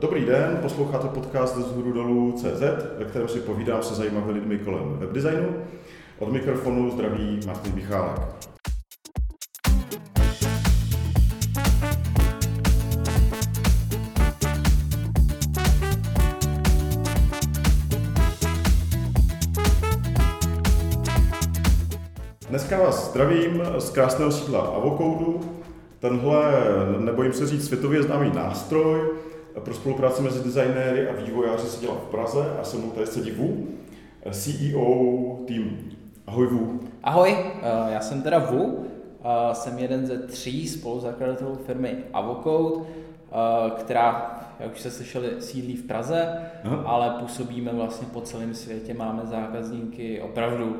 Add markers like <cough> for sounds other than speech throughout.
Dobrý den, posloucháte podcast z hůru dolů CZ, ve kterém si povídám se zajímavými lidmi kolem webdesignu. Od mikrofonu zdraví Martin Michálek. Dneska vás zdravím z krásného sídla Avocoudu. Tenhle, nebojím se říct, světově známý nástroj pro spolupráci mezi designéry a vývojáři se dělá v Praze a se mnou tady Vu, CEO týmu. Ahoj Vu. Ahoj, eh, já jsem teda Vu, eh, jsem jeden ze tří spoluzakladatelů firmy Avocode, která, jak už jste slyšeli, sídlí v Praze, Aha. ale působíme vlastně po celém světě, máme zákazníky opravdu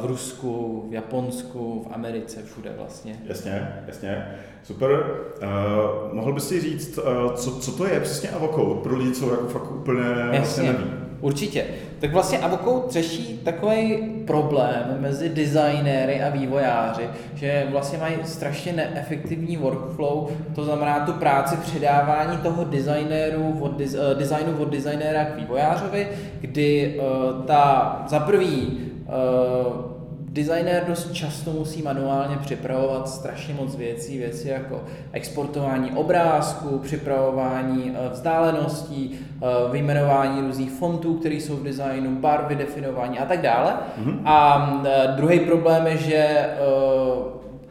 v Rusku, v Japonsku, v Americe, všude vlastně. Jasně, jasně, super. Uh, mohl bys si říct, uh, co, co to je přesně Avocode pro lidi, co jako fakt úplně jasně. Vlastně neví? Určitě. Tak vlastně Avocode řeší takový problém mezi designéry a vývojáři, že vlastně mají strašně neefektivní workflow, to znamená tu práci předávání toho designéru od designu od designéra k vývojářovi, kdy uh, ta za prvý Uh, designér dost často musí manuálně připravovat strašně moc věcí, věci jako exportování obrázků, připravování uh, vzdáleností, uh, vyjmenování různých fontů, které jsou v designu, barvy, definování a tak dále. Mm-hmm. A druhý problém je, že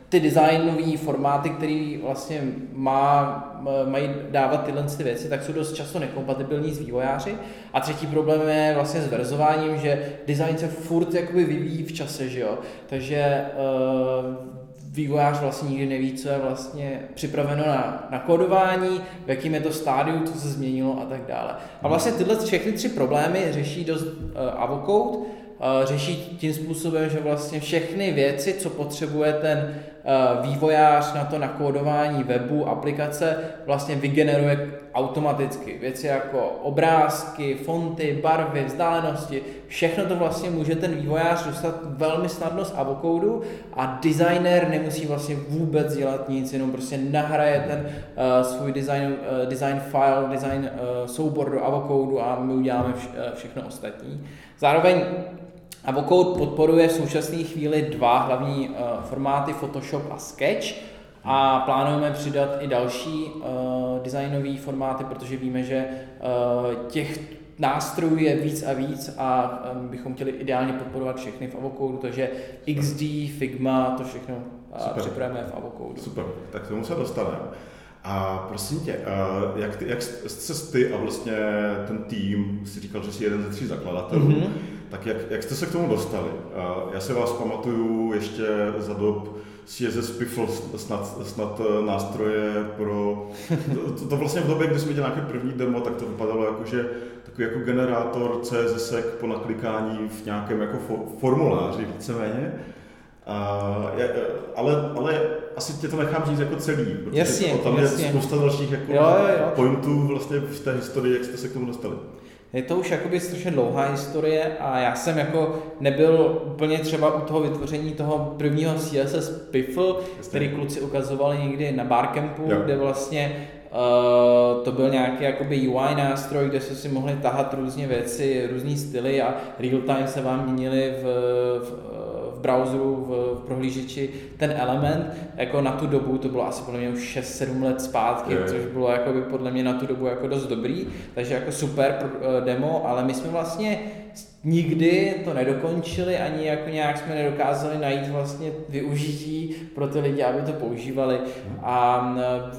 ty designové formáty, které vlastně má, mají dávat tyhle ty věci, tak jsou dost často nekompatibilní s vývojáři. A třetí problém je vlastně s verzováním, že design se furt jakoby vyvíjí v čase, že jo? Takže uh, vývojář vlastně nikdy neví, co je vlastně připraveno na, na kodování, v jakým je to stádiu, co se změnilo a tak dále. A vlastně tyhle všechny tři problémy řeší dost uh, Avocode, uh, řeší tím způsobem, že vlastně všechny věci, co potřebuje ten Eh, vývojář na to nakódování webu, aplikace vlastně vygeneruje automaticky. Věci jako obrázky, fonty, barvy, vzdálenosti, všechno to vlastně může ten vývojář dostat velmi snadno z Avocodu a designer nemusí vlastně vůbec dělat nic, jenom prostě nahraje ten uh, svůj design, uh, design file, design uh, soubor do Avocodu a my uděláme vš- všechno ostatní. Zároveň Avocode podporuje v současné chvíli dva hlavní uh, formáty Photoshop a Sketch a plánujeme přidat i další uh, designové formáty, protože víme, že uh, těch nástrojů je víc a víc a um, bychom chtěli ideálně podporovat všechny v Avocode, takže XD, Figma, to všechno uh, připravujeme v Avocode. Super, tak tomu se dostaneme. A prosím tě, jak, ty, jak jste ty a vlastně ten tým, si říkal, že jsi jeden ze tří zakladatelů, mm-hmm tak jak, jak jste se k tomu dostali? Já si vás pamatuju ještě za dob CSS Piffle, snad, snad eh, nástroje pro... To, to, vlastně v době, kdy jsme dělali nějaké první demo, tak to vypadalo jako, že takový jako generátor CSS po naklikání v nějakém jako formuláři víceméně. A, je, ale, ale asi tě to nechám říct jako celý, protože jasně, tam jasně. je spousta dalších jako jo, jo, jo. pointů vlastně v té historii, jak jste se k tomu dostali. Je to už jakoby strašně dlouhá historie a já jsem jako nebyl úplně třeba u toho vytvoření toho prvního CSS Piffle, který kluci ukazovali někdy na Barcampu, jo. kde vlastně Uh, to byl nějaký jakoby UI nástroj, kde jste si mohli tahat různě věci, různý styly a real time se vám měnili v, v v browseru, v, v prohlížeči ten element, jako na tu dobu, to bylo asi podle mě už 6-7 let zpátky, je. což bylo jako by podle mě na tu dobu jako dost dobrý, takže jako super eh, demo, ale my jsme vlastně nikdy to nedokončili, ani jako nějak jsme nedokázali najít vlastně využití pro ty lidi, aby to používali. A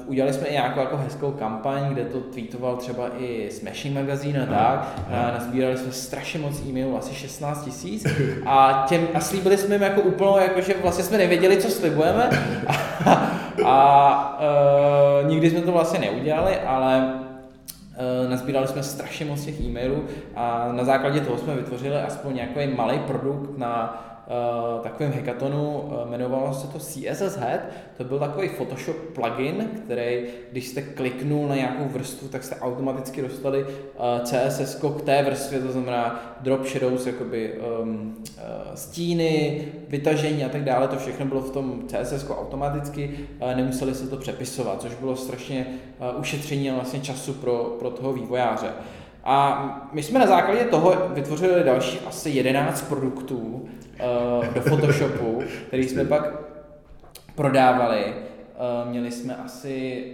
udělali jsme i nějakou jako hezkou kampaň, kde to tweetoval třeba i Smashing Magazine a tak. A nazbírali jsme strašně moc e-mailů, asi 16 tisíc. A, těm, a slíbili jsme jim jako úplnou, jako že vlastně jsme nevěděli, co slibujeme. <laughs> A, a, a uh, nikdy jsme to vlastně neudělali, ale nazbírali jsme strašně moc těch e-mailů a na základě toho jsme vytvořili aspoň nějaký malý produkt na uh, takovém hackathonu, uh, jmenovalo se to CSS Head, to byl takový Photoshop plugin, který, když jste kliknul na nějakou vrstvu, tak jste automaticky dostali uh, CSS k té vrstvě, to znamená drop shadows, jakoby um, uh, stíny, vytažení a tak dále, to všechno bylo v tom CSS automaticky, uh, nemuseli se to přepisovat, což bylo strašně uh, ušetření vlastně času pro, pro toho vývojáře. A my jsme na základě toho vytvořili další asi 11 produktů uh, do Photoshopu, který jsme pak prodávali. Uh, měli jsme asi,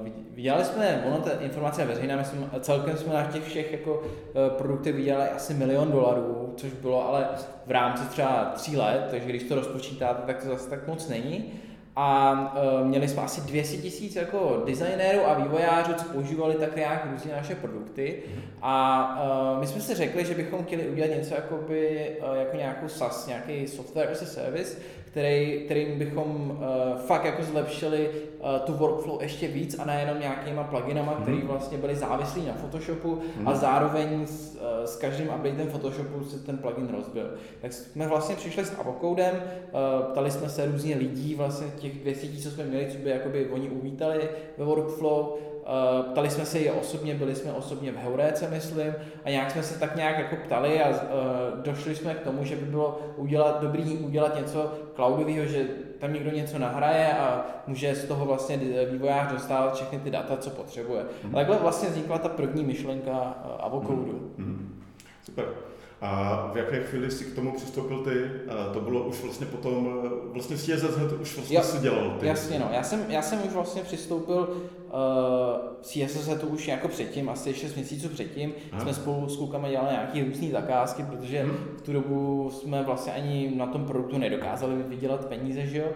uh, vydělali jsme, ono ta informace je veřejná, my jsme, celkem jsme na těch všech jako uh, produktech vydělali asi milion dolarů, což bylo ale v rámci třeba tří let, takže když to rozpočítáte, tak to zase tak moc není a uh, měli jsme asi 200 tisíc jako designérů a vývojářů, co používali tak nějak různě naše produkty. A uh, my jsme si řekli, že bychom chtěli udělat něco jakoby, uh, jako nějakou SaaS, nějaký software as a service, který, kterým bychom uh, fakt jako zlepšili uh, tu workflow ještě víc a nejenom nějakýma pluginama, mm. který vlastně byly závislí na Photoshopu mm. a zároveň s, uh, s každým updatem Photoshopu se ten plugin rozbil. Tak jsme vlastně přišli s avocodem, uh, ptali jsme se různě lidí, vlastně těch 200, co jsme měli, co by jakoby oni uvítali ve workflow, ptali jsme se je osobně, byli jsme osobně v Heuréce, myslím, a nějak jsme se tak nějak jako ptali a uh, došli jsme k tomu, že by bylo udělat, dobrý udělat něco cloudového, že tam někdo něco nahraje a může z toho vlastně vývojář dostávat všechny ty data, co potřebuje. Mm-hmm. A takhle vlastně vznikla ta první myšlenka uh, Avocodu. Mm-hmm. Super. A v jaké chvíli si k tomu přistoupil ty? A to bylo už vlastně potom, vlastně s CSS už vlastně jo, si dělal ty. Jasně no, já jsem, já jsem už vlastně přistoupil uh, s CSS už jako předtím, asi 6 měsíců předtím, Aha. jsme spolu s klukama dělali nějaké různé zakázky, protože hmm. v tu dobu jsme vlastně ani na tom produktu nedokázali vydělat peníze, že jo?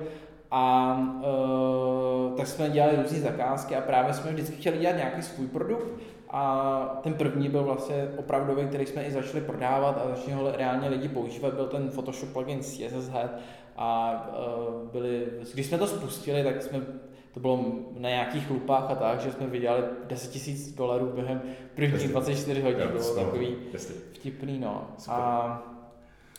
A uh, tak jsme dělali různé zakázky a právě jsme vždycky chtěli dělat nějaký svůj produkt a ten první byl vlastně opravdový, který jsme i začali prodávat a začali ho reálně lidi používat, byl ten Photoshop plugin CSS Head a uh, byli, když jsme to spustili, tak jsme to bylo na nějakých lupách a tak, že jsme vydělali 10 tisíc dolarů během prvních 24 hodin, bylo takový vtipný, no. A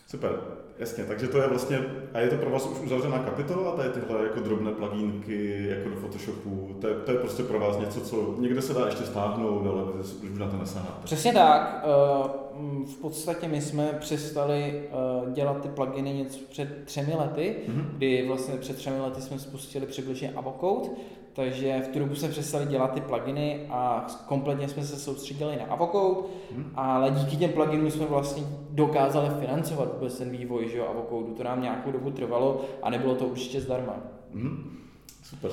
Super, jasně, takže to je vlastně, a je to pro vás už uzavřená kapitola, tady tyhle jako drobné plugínky jako do Photoshopu, to je, to je prostě pro vás něco, co někde se dá ještě stáhnout, ale už na to nesaháte. Přesně tak, eh, v podstatě my jsme přestali eh, dělat ty pluginy něco před třemi lety, mm-hmm. kdy vlastně před třemi lety jsme spustili přibližně Avocode, takže v tu dobu jsme přestali dělat ty pluginy a kompletně jsme se soustředili na Avocode, hmm. ale díky těm pluginům jsme vlastně dokázali financovat vůbec ten vývoj že jo, Avocode. To nám nějakou dobu trvalo a nebylo to určitě zdarma. Hmm. Super.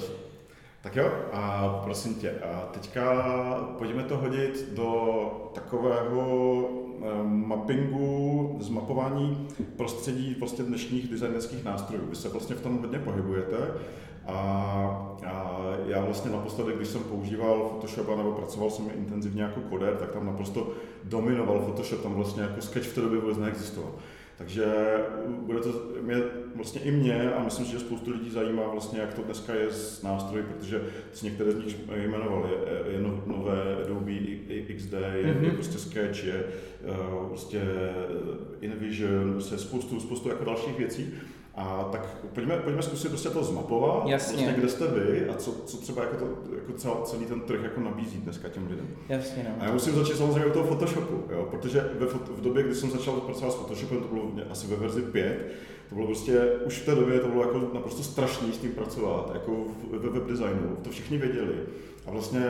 Tak jo, a prosím tě, a teďka pojďme to hodit do takového eh, mappingu, zmapování prostředí vlastně dnešních designerských nástrojů. Vy se vlastně v tom hodně pohybujete a, a já vlastně naposledy, když jsem používal Photoshop nebo pracoval jsem intenzivně jako koder, tak tam naprosto dominoval Photoshop, tam vlastně jako sketch v té době vůbec neexistoval. Takže bude to mě, vlastně i mě a myslím si, že spoustu lidí zajímá vlastně, jak to dneska je s nástroji, protože si některé z nich jmenoval, je, je no, nové Adobe XD, je, mm-hmm. je prostě Sketch, je uh, prostě InVision, prostě spoustu, spoustu jako dalších věcí. A tak pojďme, pojďme zkusit prostě to zmapovat, Jasně. Vlastně, kde jste vy a co, co třeba jako, to, jako celý ten trh jako nabízí dneska těm lidem. Jasně, no. A já musím začít samozřejmě od toho Photoshopu, jo, protože ve, v době, kdy jsem začal pracovat s Photoshopem, to bylo asi ve verzi 5, to bylo prostě, už v té době to bylo jako naprosto strašný s tím pracovat, jako ve webdesignu, to všichni věděli. A vlastně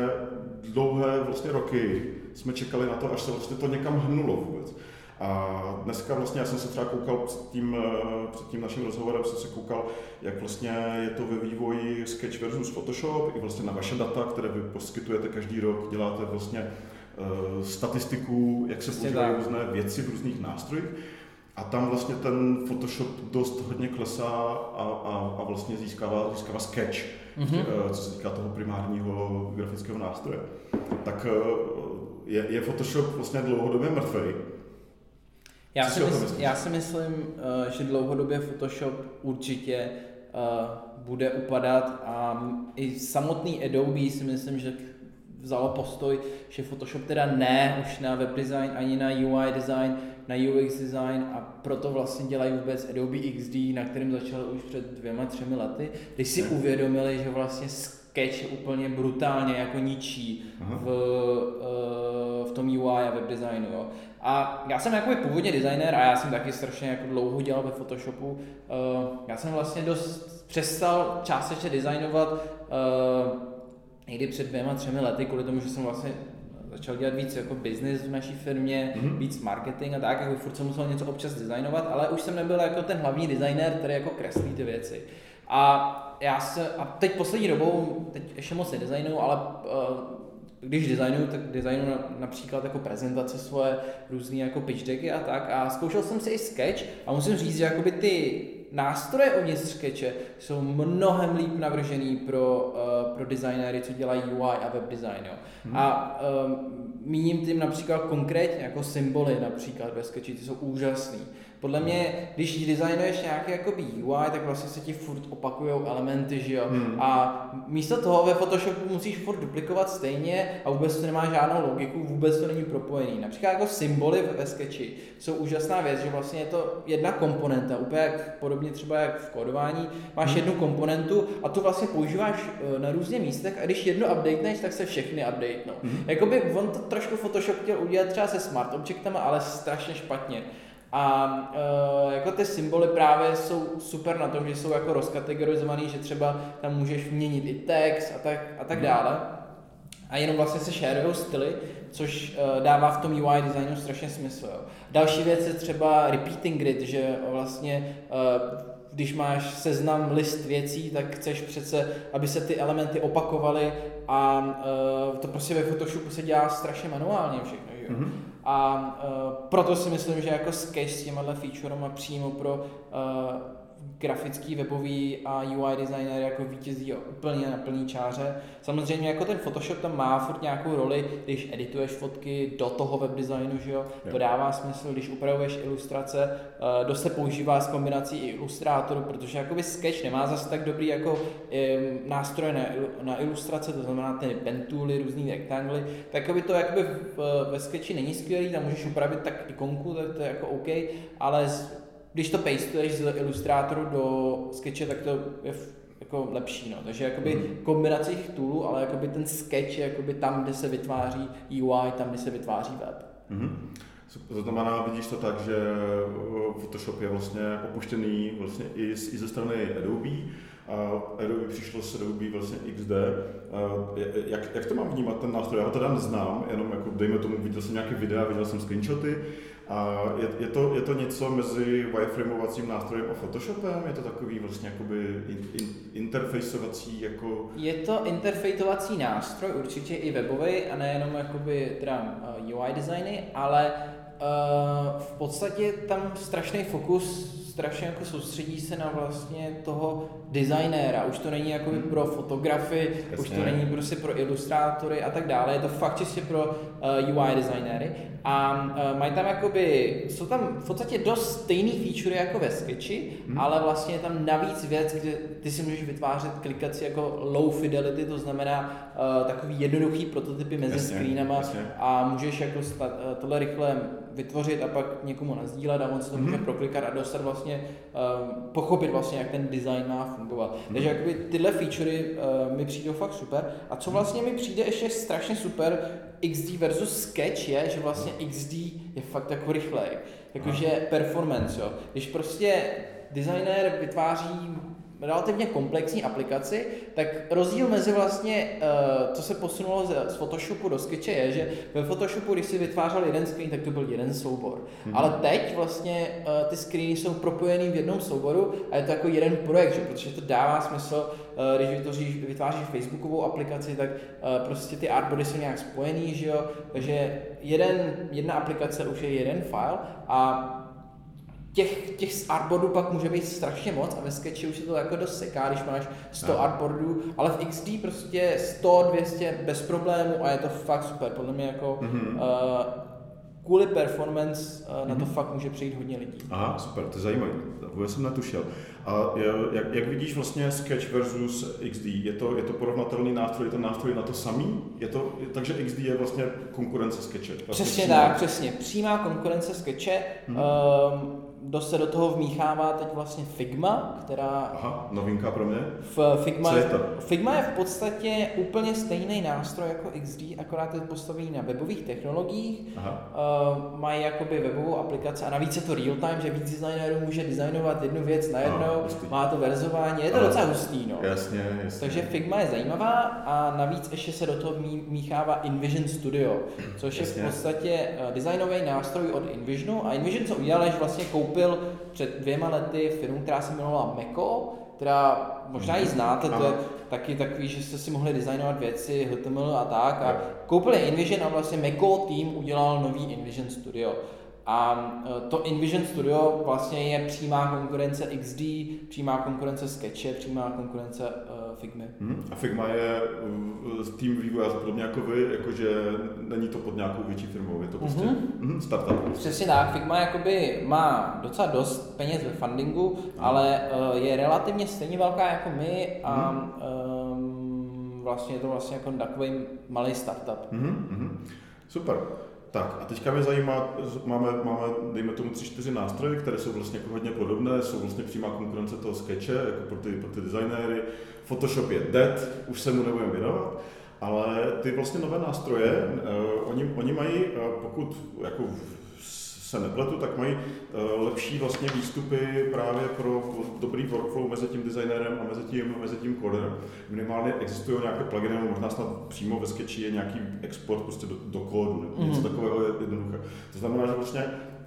dlouhé vlastně roky jsme čekali na to, až se vlastně to někam hnulo vůbec. A dneska vlastně já jsem se třeba koukal před tím, eh, před tím naším rozhovorem, jsem se koukal, jak vlastně je to ve vývoji Sketch versus Photoshop, i vlastně na vaše data, které vy poskytujete každý rok, děláte vlastně uh, statistiku, jak se používají různé věci v různých nástrojích. A tam vlastně ten Photoshop dost hodně klesá a, a, a vlastně získává, získává sketch, mm-hmm. co se týká toho primárního grafického nástroje. Tak je, je Photoshop vlastně dlouhodobě mrtvý. Já si, mysl, já si myslím, eh, že dlouhodobě Photoshop určitě eh, bude upadat a i samotný Adobe si myslím, že vzalo postoj, že Photoshop teda ne už na web design, ani na UI design, na UX design a proto vlastně dělají vůbec Adobe XD, na kterém začal už před dvěma, třemi lety, když si uvědomili, že vlastně Sketch úplně brutálně jako ničí v, eh, v tom UI a web designu. Jo. A já jsem jako původně designer a já jsem taky strašně jako dlouho dělal ve Photoshopu. Eh, já jsem vlastně dost přestal částečně designovat eh, někdy před dvěma, třemi lety, kvůli tomu, že jsem vlastně začal dělat víc jako business v naší firmě, mm-hmm. víc marketing a tak, jako furt jsem musel něco občas designovat, ale už jsem nebyl jako ten hlavní designer, který jako kreslí ty věci. A já se, a teď poslední dobou, teď ještě moc nedesignuju, ale uh, když designuju, tak designuju například jako prezentace svoje, různé jako pitch decky a tak a zkoušel jsem si i sketch a musím říct, že jakoby ty nástroje uvnitř sketche jsou mnohem líp navržený pro, uh, pro designéry, co dělají UI a web design. Jo. Hmm. A um, míním tím například konkrétně jako symboly například ve sketchi, ty jsou úžasný. Podle mě, když designuješ nějaký jako UI, tak vlastně se ti furt opakují elementy, že jo? Hmm. A místo toho ve Photoshopu musíš furt duplikovat stejně a vůbec to nemá žádnou logiku, vůbec to není propojený. Například jako symboly ve sketchi jsou úžasná věc, že vlastně je to jedna komponenta, úplně jak podobně třeba jak v kódování, máš hmm. jednu komponentu a tu vlastně používáš e, na různě místech a když jednu updateneš, tak se všechny updatenou. Hmm. Jakoby on to trošku Photoshop chtěl udělat třeba se smart objectama, ale strašně špatně. A uh, jako ty symboly právě jsou super na tom, že jsou jako rozkategorizovaný, že třeba tam můžeš měnit i text a tak, a tak mhm. dále. A jenom vlastně se shareují styly, což uh, dává v tom UI designu strašně smysl. Jo. Další věc je třeba repeating grid, že vlastně uh, když máš seznam list věcí, tak chceš přece, aby se ty elementy opakovaly a uh, to prostě ve Photoshopu se dělá strašně manuálně všechno. Že? Mm-hmm. A uh, proto si myslím, že jako Sketch s těma featurema přímo pro uh, grafický, webový a UI designer jako vítězí úplně na plný čáře. Samozřejmě jako ten Photoshop tam má furt nějakou roli, když edituješ fotky do toho web designu, že jo? to dává smysl, když upravuješ ilustrace, uh, dost se používá s kombinací i ilustrátoru, protože jakoby Sketch nemá zase tak dobrý jako um, nástroj na, na ilustrace, to znamená ty pen tooly, různý rektangly, tak jakoby to jakoby ve Sketchi není skvělý, tam můžeš upravit tak ikonku, tak to je jako OK, ale když to pastuješ z ilustrátoru do sketche, tak to je jako lepší, no. Takže jakoby mm. kombinace těch toolů, ale jakoby ten sketch je jakoby tam, kde se vytváří UI, tam, kde se vytváří web. Mm. To znamená, vidíš to tak, že Photoshop je vlastně opuštěný vlastně i, i ze strany Adobe, a Adobe přišlo s Adobe vlastně XD. Jak, jak to mám vnímat ten nástroj? Já ho teda neznám, jenom jako dejme tomu, viděl jsem nějaké videa, viděl jsem screenshoty, a je, je, to, je to něco mezi wireframeovacím nástrojem a Photoshopem? Je to takový vlastně jakoby in, in, interfaceovací jako... Je to interfaceovací nástroj, určitě i webový a nejenom jakoby teda uh, UI designy, ale uh, v podstatě tam strašný fokus strašně jako soustředí se na vlastně toho designéra. Už to není jako hmm. pro fotografy, Jasně. už to není prostě pro ilustrátory a tak dále. Je to fakt čistě pro uh, UI designéry. A uh, mají tam jakoby, jsou tam v podstatě dost stejný feature jako ve Sketchi, hmm. ale vlastně je tam navíc věc, kde ty si můžeš vytvářet klikaci jako low fidelity, to znamená uh, takový jednoduchý prototypy mezi jasně, screenama jasně. a můžeš jako tohle rychle vytvořit a pak někomu nazdílet a on se to může mm-hmm. proklikat a dostat vlastně, uh, pochopit vlastně, jak ten design má fungovat. Mm-hmm. Takže jakoby tyhle featurey uh, mi přijdou fakt super. A co vlastně mi přijde ještě strašně super, XD versus Sketch je, že vlastně XD je fakt jako rychlej. Jakože performance, jo. Když prostě designer vytváří relativně komplexní aplikaci, tak rozdíl mezi vlastně, co se posunulo z, Photoshopu do Sketche je, že ve Photoshopu, když si vytvářel jeden screen, tak to byl jeden soubor. Mm-hmm. Ale teď vlastně uh, ty screeny jsou propojený v jednom souboru a je to jako jeden projekt, že? protože to dává smysl, uh, když vytvoříš, vytváříš Facebookovou aplikaci, tak prostě ty artboardy jsou nějak spojený, že jo? takže jeden, jedna aplikace už je jeden file a těch, těch artboardů pak může být strašně moc a ve Sketchi už je to jako dost seká, když máš 100 no. artboardů, ale v XD prostě 100, 200 bez problému a je to fakt super, podle mě jako mm-hmm. uh, kvůli performance uh, na to mm-hmm. fakt může přijít hodně lidí. Aha, super, to je zajímavé, vůbec jsem netušil. A jak, jak vidíš vlastně Sketch versus XD, je to, je to porovnatelný nástroj, je to nástroj na to samý? Je to, takže XD je vlastně konkurence Sketche? Přesně tak, přesně. Přímá konkurence Sketche. Hmm. Um, dost se do toho vmíchává teď vlastně Figma, která... Aha, novinka pro mě. V Figma, Co je to? Figma je v podstatě úplně stejný nástroj jako XD, akorát je postavený na webových technologiích. Aha. Uh, mají jakoby webovou aplikaci a navíc je to real time, že víc designérů může designovat jednu věc najednou, má to verzování, je to Aha. docela hustý. No. Jasně, jasně. Takže Figma je zajímavá a navíc ještě se do toho míchává InVision Studio, což jasně. je v podstatě eh, designový nástroj od InVisionu a InVision co udělal, že vlastně koupil před dvěma lety firmu, která se jmenovala Meko, která možná ji znáte, to je taky takový, že jste si mohli designovat věci, HTML a tak. A koupili InVision a vlastně Meko tým udělal nový InVision Studio. A e, to InVision Studio vlastně je přímá konkurence XD, přímá konkurence Sketche, přímá konkurence uh, Figmy. Hmm. A Figma je uh, tým vývojářů podobně jako vy, jakože není to pod nějakou větší firmou, je to prostě mm-hmm. startup. Přesně tak, Figma jakoby má docela dost peněz ve fundingu, no. ale uh, je relativně stejně velká jako my a mm. um, vlastně je to vlastně jako takový malý startup. Mm-hmm. Super. Tak a teďka mě zajímá, máme, máme dejme tomu tři, čtyři nástroje, které jsou vlastně jako hodně podobné, jsou vlastně přímá konkurence toho sketche, jako pro ty, pro ty designéry. Photoshop je dead, už se mu nebudeme věnovat, ale ty vlastně nové nástroje, uh, oni, oni mají, uh, pokud jako se nepletu, tak mají uh, lepší vlastně výstupy právě pro dobrý workflow mezi tím designérem a mezi tím, mezi tím coderem. Minimálně existují nějaké pluginy, možná snad přímo ve Sketchi je nějaký export prostě do, do kódu, nebo něco mm. takového je jednoduché. To znamená, že vlastně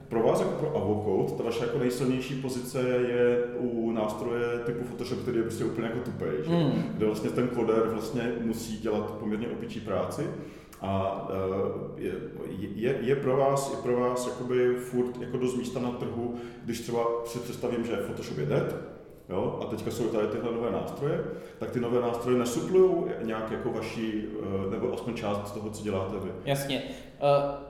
pro vás jako pro Avocode, ta vaše jako nejsilnější pozice je u nástroje typu Photoshop, který je prostě úplně jako tupej, mm. kde vlastně ten koder vlastně musí dělat poměrně opičí práci. A eh, je, je, pro vás, je pro vás jakoby furt jako dost místa na trhu, když třeba si představím, že Photoshop je dead, jo, a teďka jsou tady tyhle nové nástroje, tak ty nové nástroje nesuplují nějak jako vaši, eh, nebo aspoň část z toho, co děláte vy. Jasně. Uh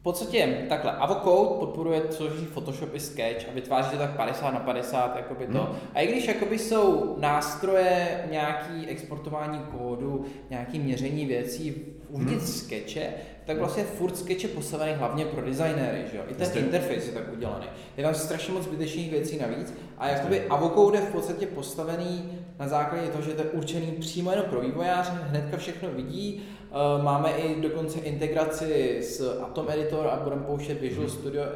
v podstatě takhle, Avocode podporuje což Photoshop i Sketch a vytváří to tak 50 na 50, jakoby to. Hmm. A i když jakoby jsou nástroje nějaký exportování kódu, nějaký měření věcí uvnitř hmm. Sketche, tak vlastně furt Sketch je postavený hlavně pro designéry, že jo? I ten Jste. interface je tak udělaný. Je tam strašně moc zbytečných věcí navíc a jakoby Avocode je v podstatě postavený na základě toho, že to je určený přímo jenom pro vývojáře, hnedka všechno vidí, uh, máme i dokonce integraci s Atom Editor a budeme pouštět Visual hmm. Studio uh,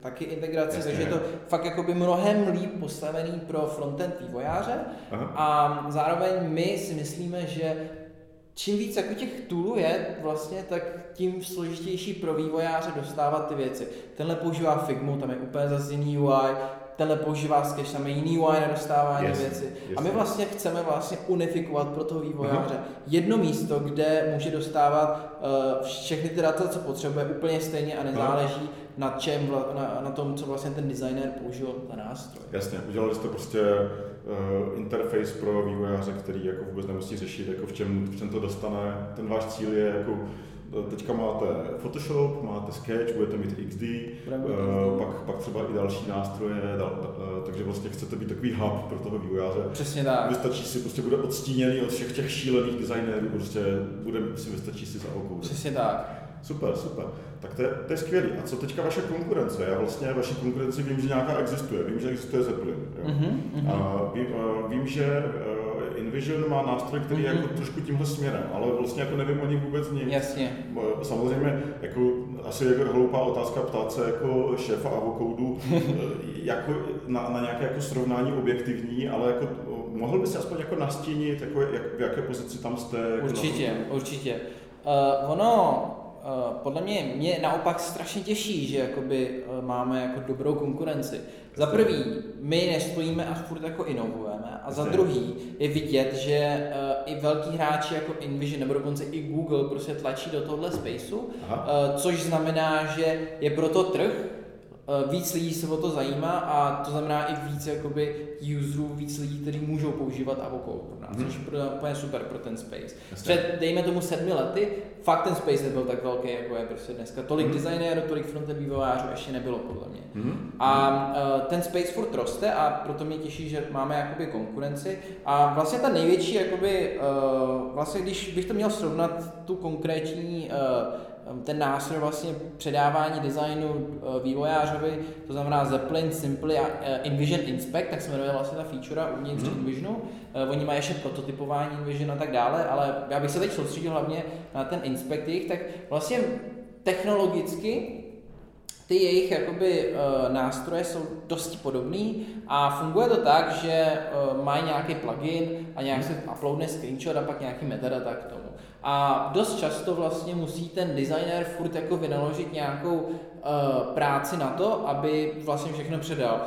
taky integraci, Jasně. takže je to fakt jakoby mnohem líp postavený pro frontend vývojáře Aha. a zároveň my si myslíme, že čím víc jako těch toolů je vlastně, tak tím složitější pro vývojáře dostávat ty věci. Tenhle používá Figma, tam je úplně zase jiný UI, tenhle používá Sketch, tam je jiný UI na dostávání yes, věci. Yes, a my vlastně chceme vlastně unifikovat pro toho vývojáře uh-huh. jedno místo, kde může dostávat uh, všechny ty data, co potřebuje, úplně stejně a nezáleží uh-huh. na čem, na, na tom, co vlastně ten designer použil ten nástroj. Jasně, udělali jste prostě interface pro vývojáře, který jako vůbec nemusí řešit, jako v čem, v čem to dostane. Ten váš cíl je jako teďka máte Photoshop, máte Sketch, budete mít XD, uh, pak, pak třeba i další nástroje, dal, uh, takže vlastně chcete být takový hub pro toho vývojáře. Přesně tak. Vystačí si, prostě bude odstíněný od všech těch šílených designérů, prostě bude si vystačí si za okou. Přesně tak. Super, super. Tak to je, to je skvělý. A co teďka vaše konkurence? Já vlastně vaši konkurenci vím, že nějaká existuje. Vím, že existuje Zeppelin. Jo. Mm-hmm. A vím, vím, že InVision má nástroj, který mm-hmm. je jako trošku tímhle směrem, ale vlastně jako nevím o nich vůbec nic. Jasně. Samozřejmě jako asi jako hloupá otázka ptát se jako šéfa Avocoudu jako na, na, nějaké jako srovnání objektivní, ale jako mohl by si aspoň jako nastínit, jako jak, v jaké pozici tam jste? Jako určitě, jako určitě. Uh, ono, uh, podle mě, mě naopak strašně těší, že jakoby uh, máme jako dobrou konkurenci. Za prvý, my nestojíme a furt jako inovujeme. A za druhý je vidět, že uh, i velký hráči jako InVision nebo dokonce i Google prostě tlačí do tohle spaceu, což znamená, že je proto trh Eh, víc lidí se o to zajímá a to znamená i víc jakoby userů, víc lidí, kteří můžou používat Avocode pro nás, mm. což je úplně super pro ten space. Před, dejme tomu sedmi lety, fakt ten space nebyl tak velký, jako je prostě dneska. Tolik mm. designérů, tolik frontend vývojářů ještě nebylo podle mě. Mm. A uh, ten space furt roste a proto mě těší, že máme jakoby konkurenci a vlastně ta největší, jakoby, uh, vlastně když bych to měl srovnat tu konkrétní ten nástroj vlastně předávání designu eh, vývojářovi, to znamená Zeppelin, Simply a eh, InVision Inspect, tak se jmenuje vlastně ta feature uvnitř mm. InVisionu. Eh, oni mají ještě prototypování InVision a tak dále, ale já bych se teď soustředil hlavně na ten Inspect jich, tak vlastně technologicky ty jejich jakoby, nástroje jsou dosti podobný a funguje to tak, že mají nějaký plugin a nějak se uploadne screenshot a pak nějaký metadata k tomu. A dost často vlastně musí ten designer furt jako vynaložit nějakou uh, práci na to, aby vlastně všechno předal.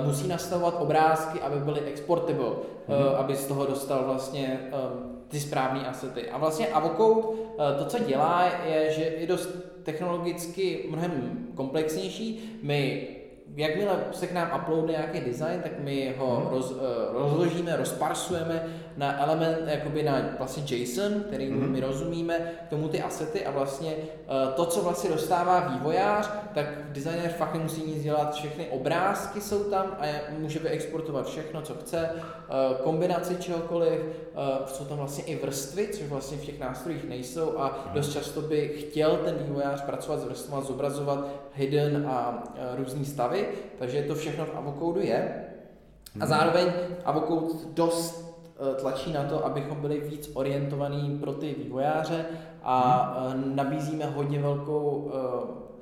Uh, musí nastavovat obrázky, aby byly exportable, mm-hmm. uh, aby z toho dostal vlastně um, ty správné asety. A vlastně Avocode uh, to, co dělá, je, že je dost technologicky mnohem komplexnější. My jakmile se k nám uploadne nějaký design, tak my ho hmm. roz, rozložíme, rozparsujeme na element, jakoby na vlastně JSON, který hmm. my rozumíme, k tomu ty asety a vlastně uh, to, co vlastně dostává vývojář, tak designer fakt nemusí nic dělat, všechny obrázky jsou tam a může vyexportovat všechno, co chce, uh, kombinaci čehokoliv, uh, jsou tam vlastně i vrstvy, což vlastně v těch nástrojích nejsou a mhm. dost často by chtěl ten vývojář pracovat s vrstvami, zobrazovat hidden a různý stavy, takže to všechno v Avocode je. A mhm. zároveň Avocode dost Eh, tlačí na to, abychom byli víc orientovaní pro ty vývojáře a hmm. nabízíme hodně velkou eh,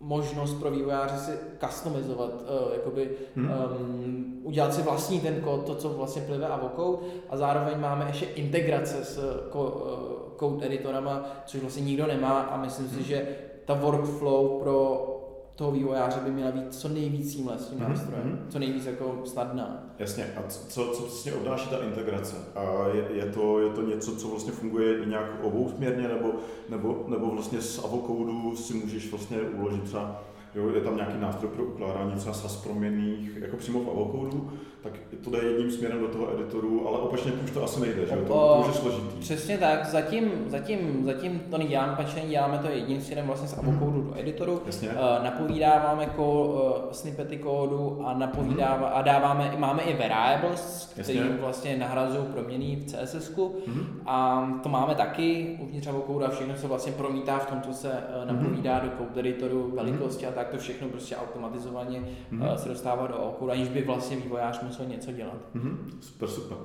možnost pro vývojáře si customizovat, uh, jakoby hmm. um, udělat si vlastní ten kód, to, co vlastně plive Avocode a zároveň máme ještě integrace s ko, uh, code editorama, což vlastně nikdo nemá a myslím hmm. si, že ta workflow pro toho vývojáře by měla být co nejvíc seamless s tím mm-hmm. nástrojem, mm-hmm. co nejvíc jako snadná. Jasně, a co, co přesně obnáší ta integrace? A je, je, to, je to něco, co vlastně funguje i nějak obousměrně, nebo, nebo, nebo vlastně z avocodu si můžeš vlastně uložit třeba Jo, je tam nějaký nástroj pro ukládání třeba SAS proměných, jako přímo v avocodu, tak to jde jedním směrem do toho editoru, ale opačně už to asi nejde, že to, to už je složitý. Přesně tak, zatím, zatím, zatím to neděláme, pačně děláme to jedním směrem vlastně z avocodu hmm. do editoru, Jasně. Uh, napovídáváme ko, uh, snippety kódu a napovídává, hmm. a dáváme, máme i variables, které vlastně nahrazují proměny v CSS hmm. a to máme taky uvnitř avocodu a všechno se vlastně promítá v tom, co se uh, napovídá hmm. do code editoru, velikosti hmm. a tak to všechno prostě automatizovaně mm-hmm. se dostává do oku, aniž by vlastně vývojář musel něco dělat. Mm-hmm. Super, super.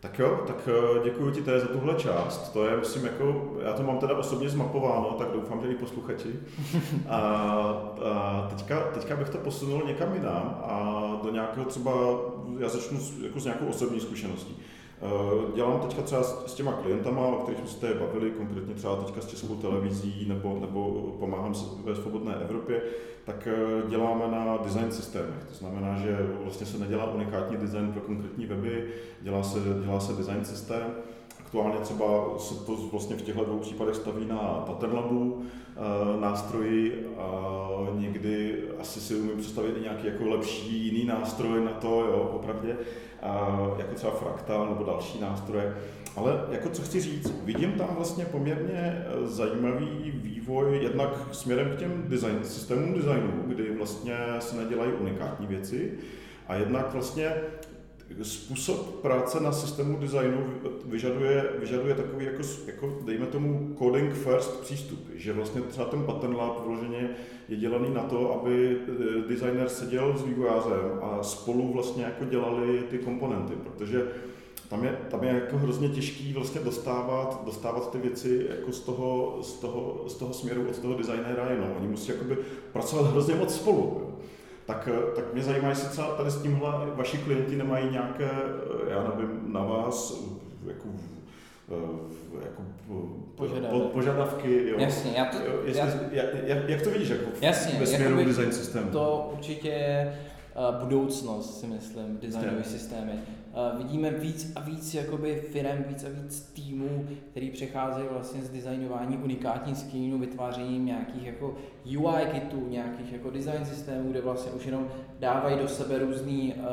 Tak jo, tak eh, děkuji ti tady za tuhle část. To je, myslím, jako, já to mám teda osobně zmapováno, tak doufám, že i posluchači. <laughs> A, a teďka, teďka bych to posunul někam jinam a do nějakého třeba, já začnu jako s nějakou osobní zkušeností. Eh, dělám teďka třeba s těma klientama, o kterých jsme se bavili, konkrétně třeba teďka s Českou televizí nebo, nebo pomáhám ve Svobodné Evropě, tak eh, děláme na design systémech. To znamená, že vlastně se nedělá unikátní design pro konkrétní weby, dělá se, dělá se design systém. Aktuálně třeba se to vlastně v těchto dvou případech staví na Patternlabu eh, nástroji a někdy asi si umím představit i nějaký jako lepší jiný nástroj na to, jo, popravdě jako třeba Fractal nebo další nástroje. Ale jako co chci říct, vidím tam vlastně poměrně e, zajímavý vývoj jednak směrem k těm design, systémům designu, kdy vlastně se nedělají unikátní věci, a jednak vlastně způsob práce na systému designu vyžaduje, vyžaduje takový, jako, jako, dejme tomu, coding first přístup, že vlastně třeba ten pattern lab vloženě je dělaný na to, aby eh, designer seděl s vývojářem a spolu vlastně jako dělali ty komponenty, protože tam je, tam je jako hrozně těžký vlastně dostávat, dostávat ty věci jako z toho, z toho, z toho směru od toho designéra jenom. Oni musí jakoby pracovat hrozně moc spolu. Jo tak, eh, tak mě zajímá, jestli třeba tady s tímhle vaši klienti nemají nějaké, eh, já nevím, na vás jako jako Požadavky. požadavky. Jo. Jasně, já to, Jestli, já, jak, jak to vidíš jako jasně, ve směru design systému? To určitě je budoucnost, si myslím, designové systémy. Vidíme víc a víc jakoby firm, víc a víc týmů, který přecházejí vlastně z designování unikátních screenů, vytvářením nějakých jako UI kitů, nějakých jako design systémů, kde vlastně už jenom dávají do sebe různé uh,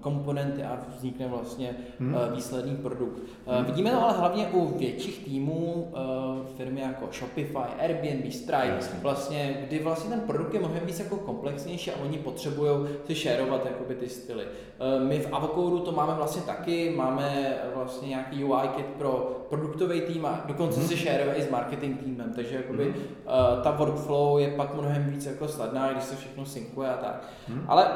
komponenty a vznikne vlastně hmm. uh, výsledný produkt. Uh, hmm. Vidíme to ale hlavně u větších týmů, uh, firmy jako Shopify, Airbnb, Stripe, vlastně, kdy vlastně ten produkt je mnohem víc jako komplexnější a oni potřebují si šerovat jakoby ty styly. Uh, my v Avocodu to máme vlastně taky, máme vlastně nějaký UI kit pro produktový tým a dokonce hmm. si šeruje i s marketing týmem, takže jakoby hmm. uh, ta workflow je pak mnohem víc jako snadná, když se všechno synkuje a tak. Hmm. Ale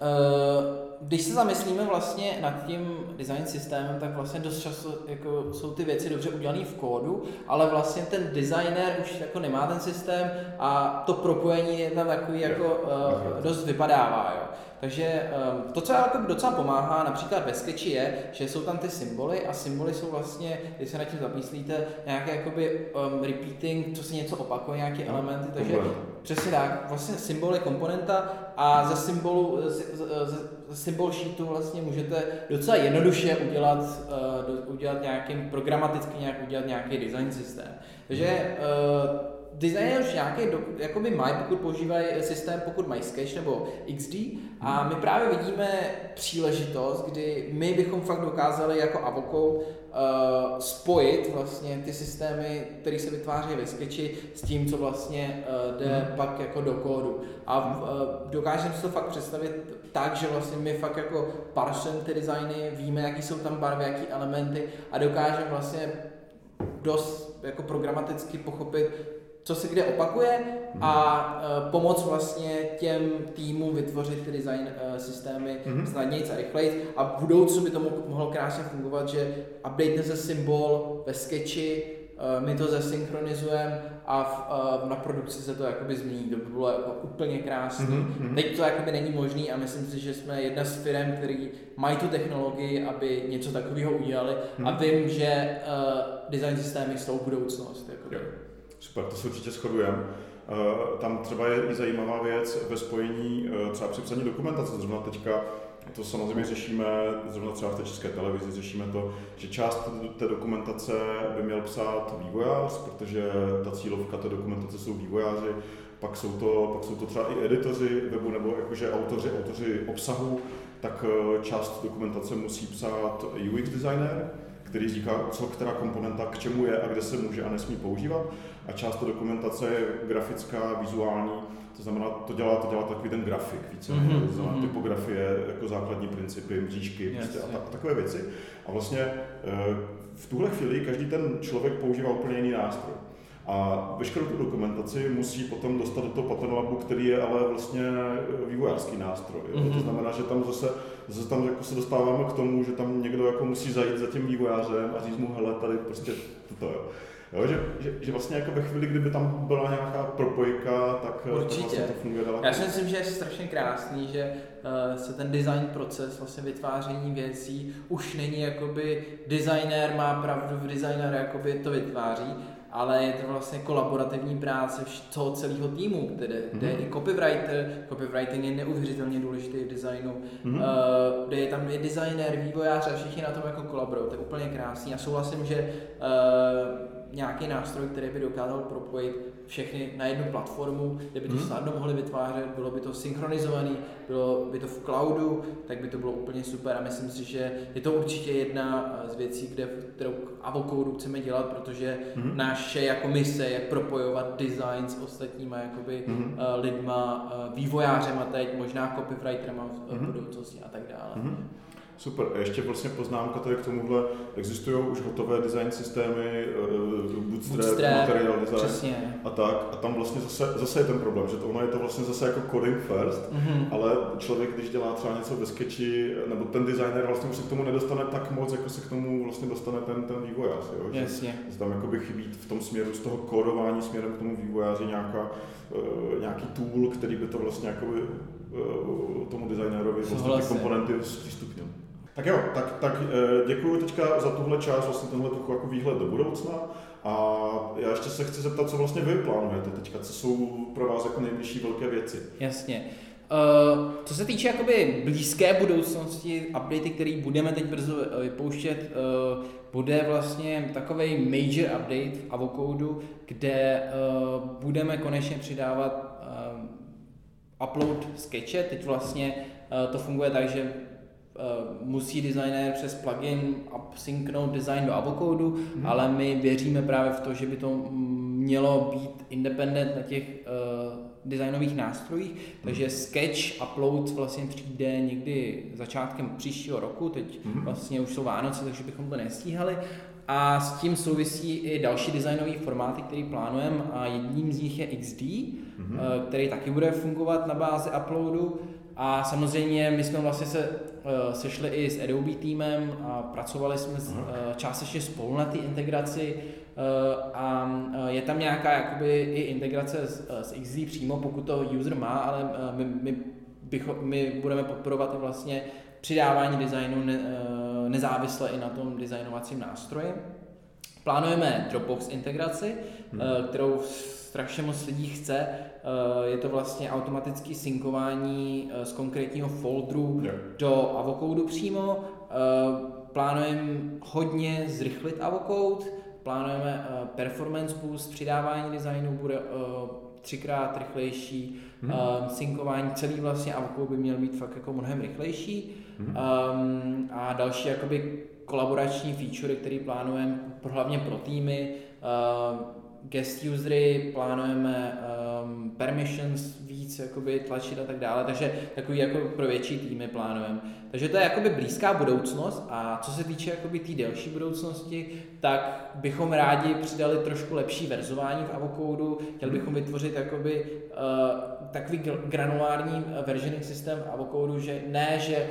uh, když se zamyslíme vlastně nad tím design systémem, tak vlastně dost často jako jsou ty věci dobře udělané v kódu, ale vlastně ten designer už jako nemá ten systém a to propojení je tam takový jako uh, dost vypadává. Jo. Takže um, to, co jako docela pomáhá, například ve Sketchi je, že jsou tam ty symboly a symboly jsou vlastně, když se na tím zamyslíte, nějaké jakoby um, repeating, co se něco opakuje, nějaké no, elementy, takže přesně tak, vlastně symbol je komponenta a ze symbolu, z, z, z, symbol sheetu vlastně můžete docela jednoduše udělat, uh, udělat nějakým programaticky nějak udělat nějaký design systém. Takže uh, designér už nějaký do, jakoby mají, pokud používají systém, pokud mají Sketch nebo XD a my právě vidíme příležitost, kdy my bychom fakt dokázali jako Avoco uh, spojit vlastně ty systémy, které se vytváří ve Sketchi s tím, co vlastně uh, jde hmm. pak jako do kódu. A uh, dokážeme si to fakt představit tak, že vlastně my fakt jako parsujeme ty designy, víme, jaký jsou tam barvy, jaký elementy a dokážeme vlastně dost jako programaticky pochopit, co se kde opakuje a uh, pomoct vlastně těm týmům vytvořit ty design uh, systémy mm-hmm. snadněji a rychleji a v budoucnu by to mohlo krásně fungovat, že update se symbol ve sketchi, uh, my to zesynchronizujeme a v, uh, na produkci se to jakoby změní, to by bylo jako úplně krásné. Mm-hmm. Teď to jakoby není možné a myslím si, že jsme jedna z firm, který mají tu technologii, aby něco takového udělali mm-hmm. a vím, že uh, design systémy jsou budoucnost. Jakoby. Super, to se určitě shodujeme. Eh, tam třeba je i zajímavá věc ve spojení eh, třeba při psaní dokumentace. Zrovna teďka to samozřejmě řešíme, zrovna třeba v té české televizi řešíme to, že část té dokumentace by měl psát vývojář, protože ta cílovka té dokumentace jsou vývojáři, pak jsou to, pak jsou to třeba i editoři webu nebo jakože autoři, autoři obsahu, tak eh, část dokumentace musí psát UX designer, který říká, co která komponenta k čemu je a kde se může a nesmí používat. A část té dokumentace je grafická, vizuální, to znamená, to dělá, to dělá takový ten grafik, více, mm-hmm. to znamená mhm. typografie, jako základní principy, mřížky yes, prostě a, ta, a takové věci. A vlastně eh, v tuhle chvíli každý ten člověk používá úplně jiný nástroj. A veškerou tu dokumentaci musí potom dostat do toho pattern labu, který je ale vlastně vývojářský nástroj. Mm-hmm. To znamená, že tam zase, zase tam jako se dostáváme k tomu, že tam někdo jako musí zajít za tím vývojářem a říct mu, hele, tady prostě toto. Jo. Jo, že, že, že, vlastně jako ve chvíli, kdyby tam byla nějaká propojka, tak, Určitě. vlastně to funguje daleko. Já si myslím, že je strašně krásný, že uh, se ten design proces, vlastně vytváření věcí, už není jakoby designér má pravdu, v designer jakoby to vytváří, ale je to vlastně kolaborativní práce toho celého týmu, kde, mm-hmm. i copywriter, copywriting je neuvěřitelně důležitý v designu, mm-hmm. uh, kde je tam i designer, vývojář a všichni na tom jako kolaborují, to je úplně krásný a souhlasím, že uh, nějaký nástroj, který by dokázal propojit všechny na jednu platformu, kde by to hmm. snadno mohli vytvářet, bylo by to synchronizované, bylo by to v cloudu, tak by to bylo úplně super a myslím si, že je to určitě jedna z věcí, kde, kterou Avocode chceme dělat, protože hmm. naše jako mise je propojovat design s ostatníma jakoby, hmm. lidma, uh, vývojářema teď, možná copywriterama v hmm. budoucnosti a tak dále. Hmm. Super. A ještě vlastně poznámka tady k tomuhle. Existují už hotové design systémy, uh, Bootstrap, Bootstrap Material Design přesně. a tak. A tam vlastně zase, zase je ten problém, že to ono je to vlastně zase jako coding first, mm-hmm. ale člověk, když dělá třeba něco ve sketchi, nebo ten designer vlastně už se k tomu nedostane tak moc, jako se k tomu vlastně dostane ten, ten vývojář. Jo? Že, Jasně. Že tam jakoby chybí v tom směru z toho kódování směrem k tomu vývojáři nějaká, uh, nějaký tool, který by to vlastně jakoby, uh, tomu designérovi vlastně ty komponenty zpřístupnil. Tak jo, tak, tak eh, děkuji teďka za tuhle část, vlastně tenhle trochu jako výhled do budoucna. A já ještě se chci zeptat, co vlastně vy plánujete teďka, co jsou pro vás jako nejbližší velké věci. Jasně. Uh, co se týče jakoby blízké budoucnosti, updaty, které budeme teď brzo vypouštět, uh, bude vlastně takový major update v Avocodu, kde uh, budeme konečně přidávat upload sketche. Teď vlastně to funguje tak, že musí designer přes plugin upsyncnout design do Avocodu, mm. ale my věříme právě v to, že by to mělo být independent na těch uh, designových nástrojích, takže mm. Sketch Upload vlastně přijde někdy začátkem příštího roku, teď mm. vlastně už jsou Vánoce, takže bychom to nestíhali. A s tím souvisí i další designové formáty, které plánujeme a jedním z nich je XD, mm. který taky bude fungovat na bázi uploadu. A samozřejmě my jsme vlastně se uh, sešli i s Adobe týmem a pracovali jsme uh, částečně spolu na té integraci uh, a je tam nějaká jakoby i integrace s, s XD přímo, pokud to user má, ale my, my, bycho, my budeme podporovat vlastně přidávání designu ne, uh, nezávisle i na tom designovacím nástroji. Plánujeme Dropbox integraci, hmm. uh, kterou strašně moc lidí chce. Eh, je to vlastně automatické synkování eh, z konkrétního folderu yeah. do Avocodu přímo. Eh, plánujeme hodně zrychlit Avocode, plánujeme performance boost, přidávání designu bude třikrát rychlejší, hmm. synkování, celý vlastně Avocode by měl být fakt jako mnohem rychlejší. Hmm. Um, a další jakoby kolaborační featurey, které plánujeme hlavně pro týmy, uh, guest usery, plánujeme um, permissions víc jakoby tlačit a tak dále, takže takový jako pro větší týmy plánujeme. Takže to je jakoby blízká budoucnost a co se týče jakoby té delší budoucnosti, tak bychom rádi přidali trošku lepší verzování v Avocodu, chtěli bychom vytvořit jakoby uh, takový granulární versioning systém v Avocodu, že ne, že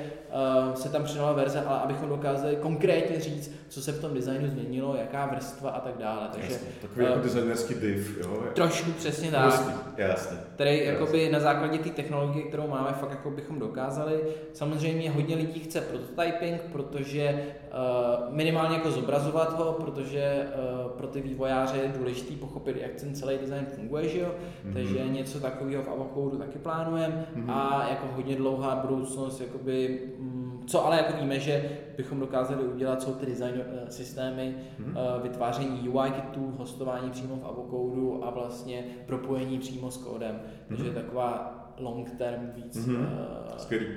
uh, se tam přidala verze, ale abychom dokázali konkrétně říct, co se v tom designu změnilo, jaká vrstva a tak dále. Takže, jasně, takový uh, jako designerský div, jo? Trošku přesně tak. Jasně, jasně. Který jakoby na základě té technologie, kterou máme, fakt jako bychom dokázali. Samozřejmě hodně lidí chce prototyping, protože uh, minimálně jako zobrazovat ho, protože uh, pro ty vývojáře je důležité pochopit, jak ten celý design funguje, že jo? Mm-hmm. Takže něco takového v Avocodu taky plánujeme mm-hmm. a jako hodně dlouhá budoucnost, jakoby, mm, co ale jako víme, že bychom dokázali udělat, jsou ty design uh, systémy, uh, vytváření UI kitů, hostování přímo v Avocodu a vlastně propojení přímo s kódem. Mm-hmm. Takže taková long term víc. Mm-hmm. Uh, Skvělý.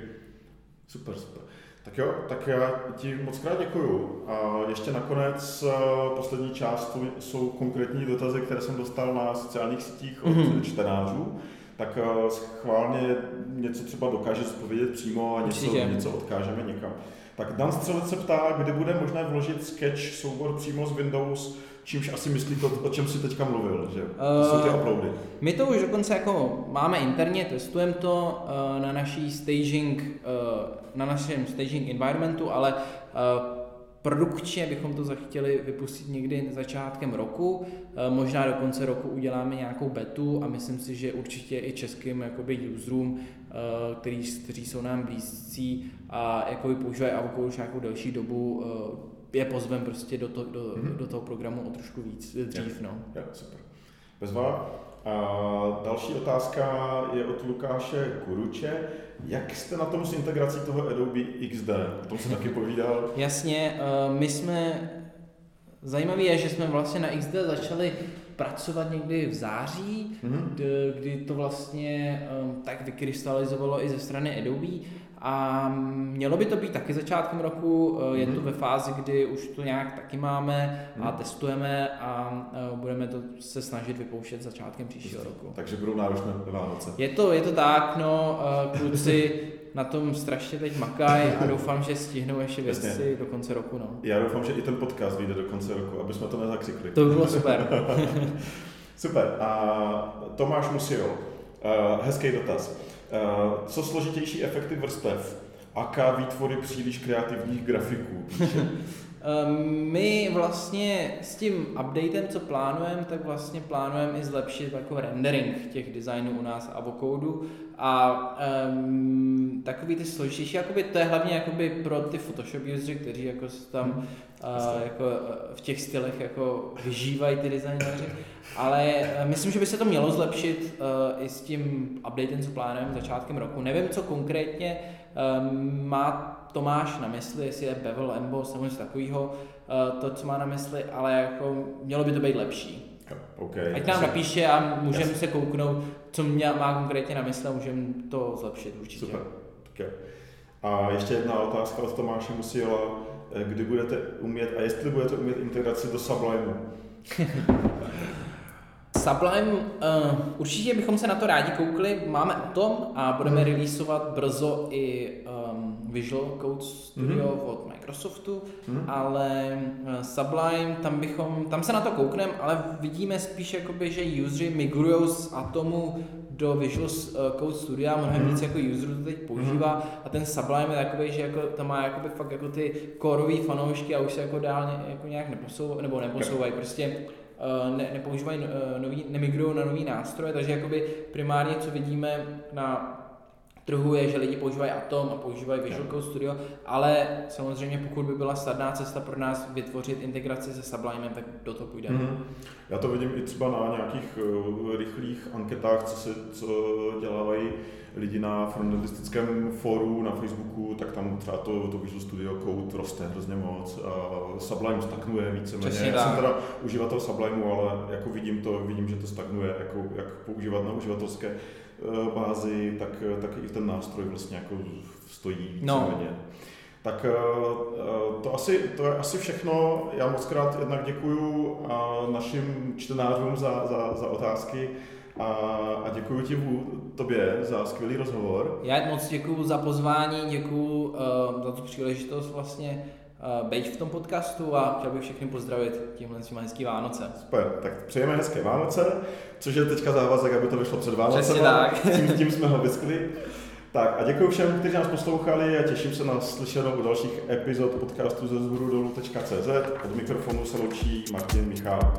Super, super. Tak jo, tak já ti moc krát děkuju. A ještě nakonec poslední část jsou konkrétní dotazy, které jsem dostal na sociálních sítích od mm-hmm. čtenářů tak eh, schválně něco třeba dokáže zpovědět přímo a něco, něco odkážeme někam. Tak Dan Střelec se ptá, kdy bude možné vložit sketch soubor přímo z Windows, čímž asi myslí to, o čem si teďka mluvil, že to jsou ty eh, uploady. My to už dokonce jako máme interně, testujeme to uh, na naší staging, uh, na našem staging environmentu, ale Produkčně bychom to chtěli vypustit někdy začátkem roku, eh, možná do konce roku uděláme nějakou betu a myslím si, že určitě i českým jakoby userům, eh, který, kteří jsou nám blízcí a jakoby používají Avocado už nějakou delší dobu, eh, je pozvem prostě do, to, do, mm-hmm. do toho programu o trošku víc dřív. No. Ja, super. Bezva. A další otázka je od Lukáše Kuruče. Jak jste na tom s integrací toho Adobe XD? O tom jsem taky povídal. Jasně, eh, my jsme, zajímavé je, že jsme vlastně na XD začali pracovat někdy v září, mm-hmm. kdy to vlastně eh, tak vykrystalizovalo i ze strany Adobe a mělo by to být taky začátkem roku, eh, je to ve fázi, kdy už to nějak taky máme a mhm. testujeme a eh, budeme to se snažit vypouštět začátkem příštího roku. Takže budou náročné Vánoce. Je to, je to tak, no, eh, kluci <laughs> na tom strašně teď makají a doufám, že stihnou ještě věci Jasně. do konce roku. No. Já doufám, že i ten podcast vyjde do konce roku, aby jsme to nezakřikli. To by bylo super. <laughs> super. A Tomáš Musil, hezký dotaz. Eh, co složitější efekty vrstev? Aká výtvory příliš kreativních grafiků? <laughs> My vlastně s tím updatem, co plánujeme, tak vlastně plánujeme i zlepšit jako rendering těch designů u nás Avocodu a um, takový ty složitější, jakoby to je hlavně jakoby pro ty Photoshop usery, kteří jako tam uh, jako v těch stylech jako vyžívají ty designéři, ale uh, myslím, že by se to mělo zlepšit uh, i s tím updatem, co plánujeme začátkem roku. Nevím, co konkrétně um, má Tomáš na mysli, jestli je Bevel, Emboss nebo něco takového, uh, to, co má na mysli, ale jako mělo by to být lepší. Okay. Ať nám napíše a můžeme se kouknout, co mě má konkrétně na mysli a můžeme to zlepšit určitě. Super. Okay. A ještě jedna otázka od Tomáše Musila. Eh, kdy budete umět a jestli budete umět integraci do Sublime? <laughs> Sublime, uh, určitě bychom se na to rádi koukli, máme o tom a budeme hmm. releaseovat brzo i um, Visual Code Studio hmm. od Microsoftu, hmm. ale uh, Sublime, tam bychom, tam se na to koukneme, ale vidíme spíš jakoby, že usery migrují z Atomu do Visual eh, Code Studia, mnohem hmm. víc jako userů to teď používá hmm. a ten Sublime je takový, že jako, tam má jakoby fakt jako ty korový fanoušky a už se jako dál jako nějak neposouvají, nebo neposouvají, prostě Eh, ne, nepoužívají eh, nový, nemigrují na nový nástroje, takže jakoby primárně, co vidíme na trhu je, že lidi používají Atom a používají Visual Code Studio, ale samozřejmě pokud by byla snadná cesta pro nás vytvořit integraci se Sublimem, tak do toho půjdeme. Mm-hmm. Já to vidím i třeba na nějakých uh, rychlých anketách, co, se, co dělávají lidi na frontendistickém fóru na Facebooku, tak tam třeba to, to Visual Studio Code roste hrozně moc. A Sublime stagnuje víceméně. Já jsem teda uživatel Sublimeu, ale jako vidím to, vidím, že to stagnuje, jako, jak používat na uživatelské bázi, tak, tak i ten nástroj vlastně jako stojí víceméně. No. Tak eh, eh, to, asi, to je asi všechno. Já moc krát jednak děkuju našim čtenářům za, za, za otázky. A, a děkuji ti tobě za skvělý rozhovor. Já moc děkuji za pozvání, děkuji uh, za tu příležitost vlastně být v tom podcastu a chtěl bych všechny pozdravit tímhle svým hezký Vánoce. Super, tak přejeme hezké Vánoce, což je teďka závazek, aby to vyšlo před Vánoce. tak. <laughs> Tím, tím jsme ho vyskli. Tak a děkuji všem, kteří nás poslouchali a těším se na slyšenou u dalších epizod podcastu ze zhorudolu.cz. Od mikrofonu se loučí Martin Michal.